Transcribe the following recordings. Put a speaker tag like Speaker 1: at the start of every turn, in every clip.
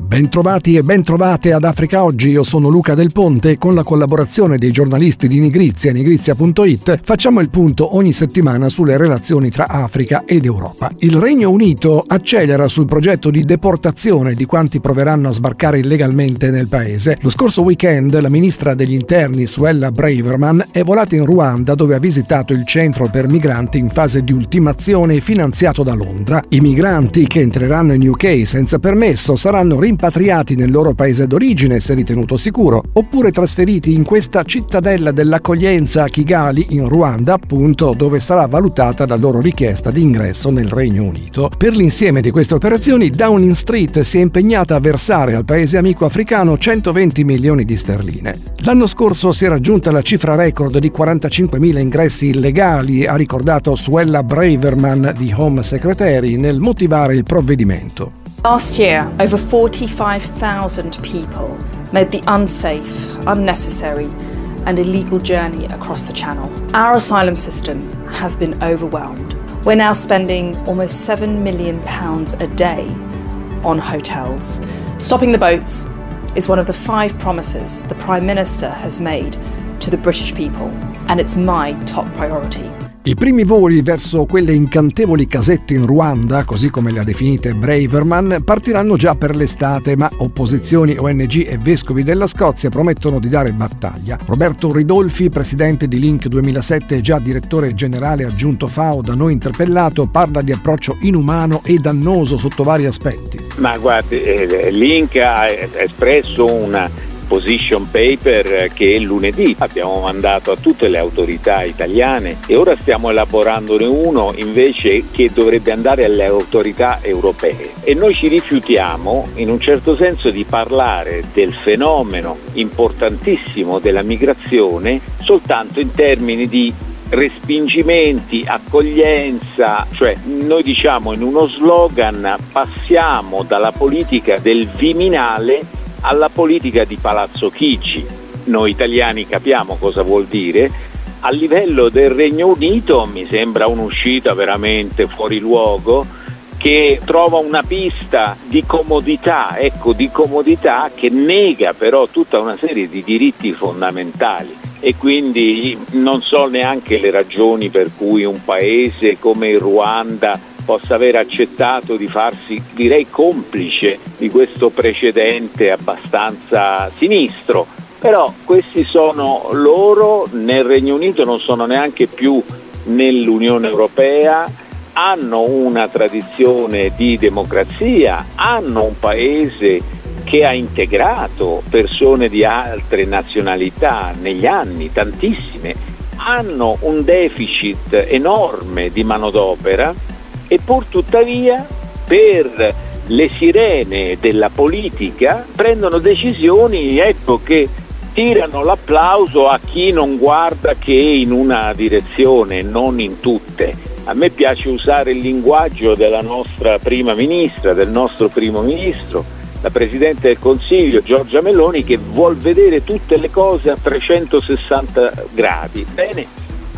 Speaker 1: Bentrovati e bentrovate ad Africa Oggi, io sono Luca Del Ponte e con la collaborazione dei giornalisti di Nigrizia e nigrizia.it facciamo il punto ogni settimana sulle relazioni tra Africa ed Europa. Il Regno Unito accelera sul progetto di deportazione di quanti proveranno a sbarcare illegalmente nel paese. Lo scorso weekend la ministra degli interni Suella Braverman è volata in Ruanda dove ha visitato il centro per migranti in fase di ultimazione finanziato da Londra. I migranti che entreranno in UK senza permesso saranno rimpatriati nel loro paese d'origine se ritenuto sicuro, oppure trasferiti in questa cittadella dell'accoglienza a Kigali in Ruanda, appunto dove sarà valutata la loro richiesta di ingresso nel Regno Unito. Per l'insieme di queste operazioni Downing Street si è impegnata a versare al paese amico africano 120 milioni di sterline. L'anno scorso si è raggiunta la cifra record di 45.000 ingressi illegali, ha ricordato Suella Braverman di Home Secretary nel motivare il provvedimento.
Speaker 2: Last year, over 45,000 people made the unsafe, unnecessary, and illegal journey across the Channel. Our asylum system has been overwhelmed. We're now spending almost £7 million a day on hotels. Stopping the boats is one of the five promises the Prime Minister has made to the British people, and it's my top priority.
Speaker 1: I primi voli verso quelle incantevoli casette in Ruanda, così come le ha definite Braverman, partiranno già per l'estate, ma opposizioni, ONG e vescovi della Scozia promettono di dare battaglia. Roberto Ridolfi, presidente di Link 2007 e già direttore generale aggiunto FAO, da noi interpellato, parla di approccio inumano e dannoso sotto vari aspetti.
Speaker 3: Ma guardi, eh, Link ha espresso una position paper che lunedì. Abbiamo mandato a tutte le autorità italiane e ora stiamo elaborandone uno invece che dovrebbe andare alle autorità europee. E noi ci rifiutiamo in un certo senso di parlare del fenomeno importantissimo della migrazione soltanto in termini di respingimenti, accoglienza, cioè noi diciamo in uno slogan passiamo dalla politica del Viminale alla politica di Palazzo Chigi. Noi italiani capiamo cosa vuol dire. A livello del Regno Unito mi sembra un'uscita veramente fuori luogo che trova una pista di comodità, ecco, di comodità che nega però tutta una serie di diritti fondamentali e quindi non so neanche le ragioni per cui un paese come il Ruanda possa aver accettato di farsi, direi, complice di questo precedente abbastanza sinistro. Però questi sono loro, nel Regno Unito non sono neanche più nell'Unione Europea, hanno una tradizione di democrazia, hanno un paese che ha integrato persone di altre nazionalità negli anni, tantissime, hanno un deficit enorme di manodopera e pur tuttavia per le sirene della politica prendono decisioni ecco, che tirano l'applauso a chi non guarda che in una direzione, non in tutte. A me piace usare il linguaggio della nostra prima ministra, del nostro primo ministro, la Presidente del Consiglio Giorgia Meloni che vuol vedere tutte le cose a 360 gradi. Bene,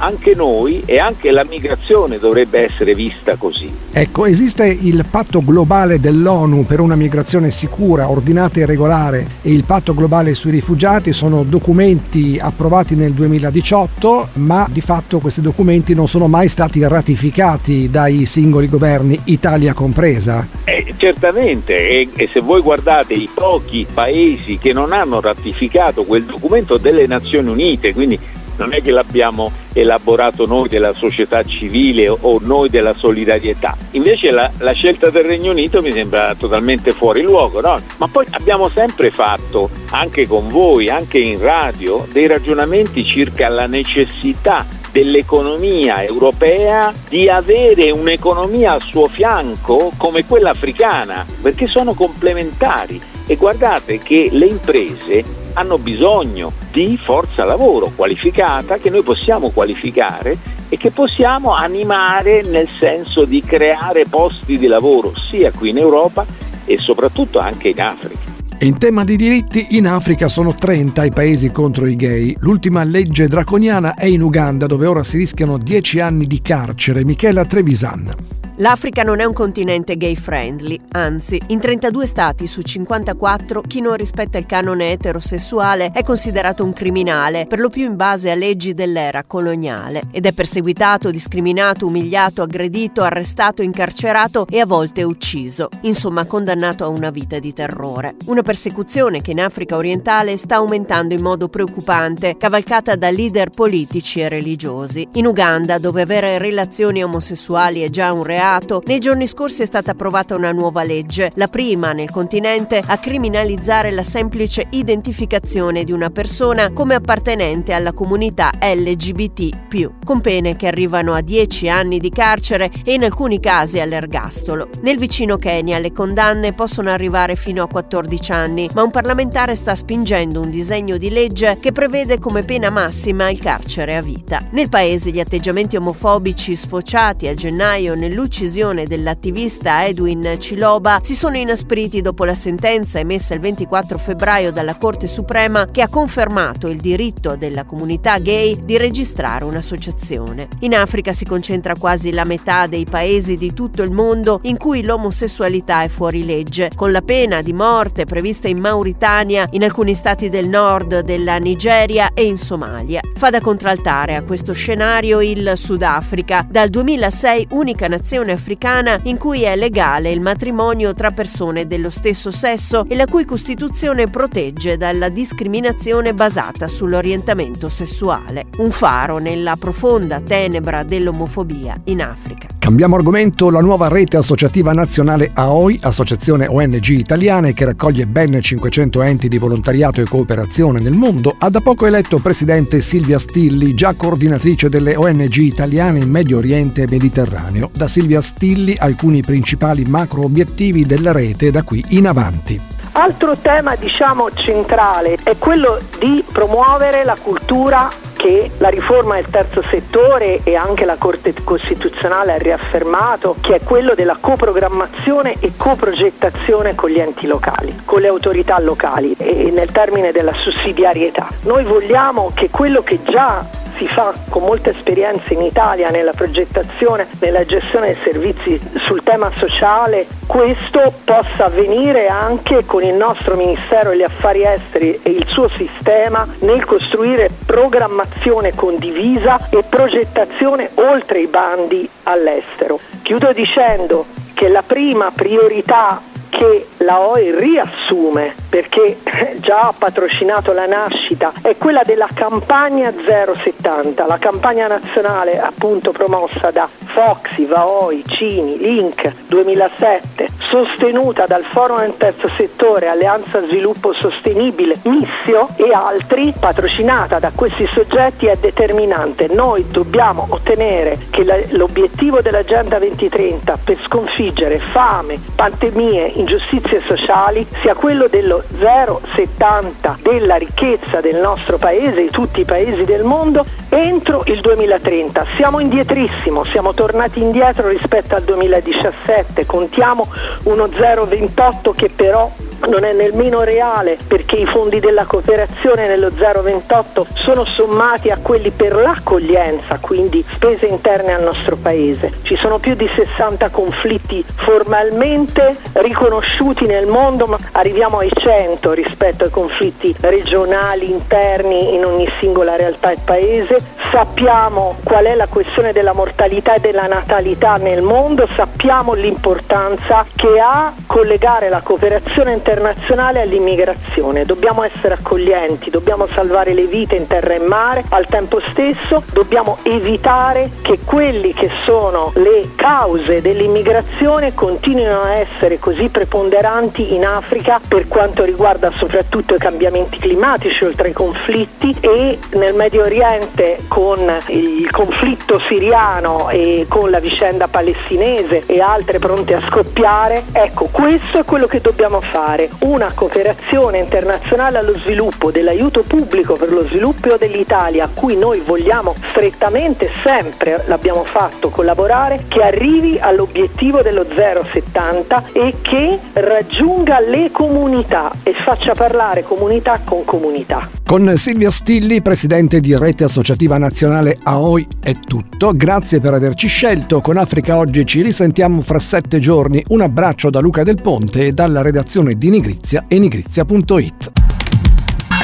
Speaker 3: anche noi e anche la migrazione dovrebbe essere vista così.
Speaker 1: Ecco, esiste il patto globale dell'ONU per una migrazione sicura, ordinata e regolare e il patto globale sui rifugiati sono documenti approvati nel 2018, ma di fatto questi documenti non sono mai stati ratificati dai singoli governi, Italia compresa.
Speaker 3: Eh, certamente, e, e se voi guardate i pochi paesi che non hanno ratificato quel documento delle Nazioni Unite, quindi non è che l'abbiamo elaborato noi della società civile o noi della solidarietà. Invece la, la scelta del Regno Unito mi sembra totalmente fuori luogo, no? Ma poi abbiamo sempre fatto, anche con voi, anche in radio, dei ragionamenti circa la necessità dell'economia europea di avere un'economia al suo fianco come quella africana, perché sono complementari. E guardate che le imprese hanno bisogno di forza lavoro qualificata che noi possiamo qualificare e che possiamo animare nel senso di creare posti di lavoro sia qui in Europa e soprattutto anche in Africa.
Speaker 1: In tema di diritti, in Africa sono 30 i paesi contro i gay. L'ultima legge draconiana è in Uganda, dove ora si rischiano 10 anni di carcere. Michela Trevisan.
Speaker 4: L'Africa non è un continente gay friendly, anzi, in 32 stati su 54 chi non rispetta il canone eterosessuale è considerato un criminale, per lo più in base a leggi dell'era coloniale, ed è perseguitato, discriminato, umiliato, aggredito, arrestato, incarcerato e a volte ucciso, insomma condannato a una vita di terrore. Una persecuzione che in Africa orientale sta aumentando in modo preoccupante, cavalcata da leader politici e religiosi. In Uganda, dove avere relazioni omosessuali è già un reato, Stato, nei giorni scorsi è stata approvata una nuova legge, la prima nel continente a criminalizzare la semplice identificazione di una persona come appartenente alla comunità LGBT, con pene che arrivano a 10 anni di carcere e in alcuni casi all'ergastolo. Nel vicino Kenya le condanne possono arrivare fino a 14 anni, ma un parlamentare sta spingendo un disegno di legge che prevede come pena massima il carcere a vita. Nel paese gli atteggiamenti omofobici sfociati a gennaio nell'uccisione decisione dell'attivista Edwin Ciloba si sono inaspriti dopo la sentenza emessa il 24 febbraio dalla Corte Suprema che ha confermato il diritto della comunità gay di registrare un'associazione. In Africa si concentra quasi la metà dei paesi di tutto il mondo in cui l'omosessualità è fuori legge, con la pena di morte prevista in Mauritania, in alcuni stati del nord della Nigeria e in Somalia. Fa da contraltare a questo scenario il Sudafrica, dal 2006 unica nazione nazione africana in cui è legale il matrimonio tra persone dello stesso sesso e la cui Costituzione protegge dalla discriminazione basata sull'orientamento sessuale. Un faro nella profonda tenebra dell'omofobia in Africa.
Speaker 1: Cambiamo argomento, la nuova rete associativa nazionale AOI, associazione ONG italiane che raccoglie ben 500 enti di volontariato e cooperazione nel mondo, ha da poco eletto presidente Silvia Stilli, già coordinatrice delle ONG italiane in Medio Oriente e Mediterraneo. Da Silvia Stilli alcuni principali macro obiettivi della rete da qui in avanti.
Speaker 5: Altro tema diciamo centrale è quello di promuovere la cultura che la riforma del terzo settore e anche la Corte Costituzionale ha riaffermato, che è quello della coprogrammazione e coprogettazione con gli enti locali, con le autorità locali e nel termine della sussidiarietà. Noi vogliamo che quello che già si fa con molta esperienza in Italia nella progettazione, nella gestione dei servizi sul tema sociale, questo possa avvenire anche con il nostro Ministero degli Affari Esteri e il suo sistema nel costruire programmazione condivisa e progettazione oltre i bandi all'estero. Chiudo dicendo che la prima priorità che la OI riassume perché già ha patrocinato la nascita è quella della campagna 070, la campagna nazionale appunto promossa da Foxy, Vaoi, Cini, Link 2007, sostenuta dal Forum del Terzo Settore, Alleanza Sviluppo Sostenibile, Missio e altri, patrocinata da questi soggetti è determinante. Noi dobbiamo ottenere che l'obiettivo dell'Agenda 2030 per sconfiggere fame, pandemie, ingiustizie sociali sia quello dello 0,70 della ricchezza del nostro paese, di tutti i paesi del mondo, entro il 2030. Siamo indietrissimo, siamo tornati indietro rispetto al 2017, contiamo uno 0,28 che però non è nemmeno reale perché i fondi della cooperazione nello 028 sono sommati a quelli per l'accoglienza, quindi spese interne al nostro paese. Ci sono più di 60 conflitti formalmente riconosciuti nel mondo, ma arriviamo ai 100 rispetto ai conflitti regionali interni in ogni singola realtà e paese. Sappiamo qual è la questione della mortalità e della natalità nel mondo, sappiamo l'importanza che ha collegare la cooperazione internazionale internazionale all'immigrazione. Dobbiamo essere accoglienti, dobbiamo salvare le vite in terra e mare, al tempo stesso dobbiamo evitare che quelli che sono le cause dell'immigrazione continuino a essere così preponderanti in Africa per quanto riguarda soprattutto i cambiamenti climatici oltre ai conflitti e nel Medio Oriente con il conflitto siriano e con la vicenda palestinese e altre pronte a scoppiare. Ecco, questo è quello che dobbiamo fare realizzare una cooperazione internazionale allo sviluppo dell'aiuto pubblico per lo sviluppo dell'Italia a cui noi vogliamo strettamente sempre l'abbiamo fatto collaborare che arrivi all'obiettivo dello 0,70 e che raggiunga le comunità e faccia parlare comunità con comunità.
Speaker 1: Con Silvia Stilli, presidente di Rete Associativa Nazionale AOI, è tutto. Grazie per averci scelto. Con Africa Oggi ci risentiamo fra sette giorni. Un abbraccio da Luca Del Ponte e dalla redazione di Nigrizia e nigrizia.it.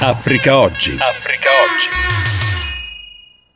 Speaker 6: Africa Oggi. Africa Oggi.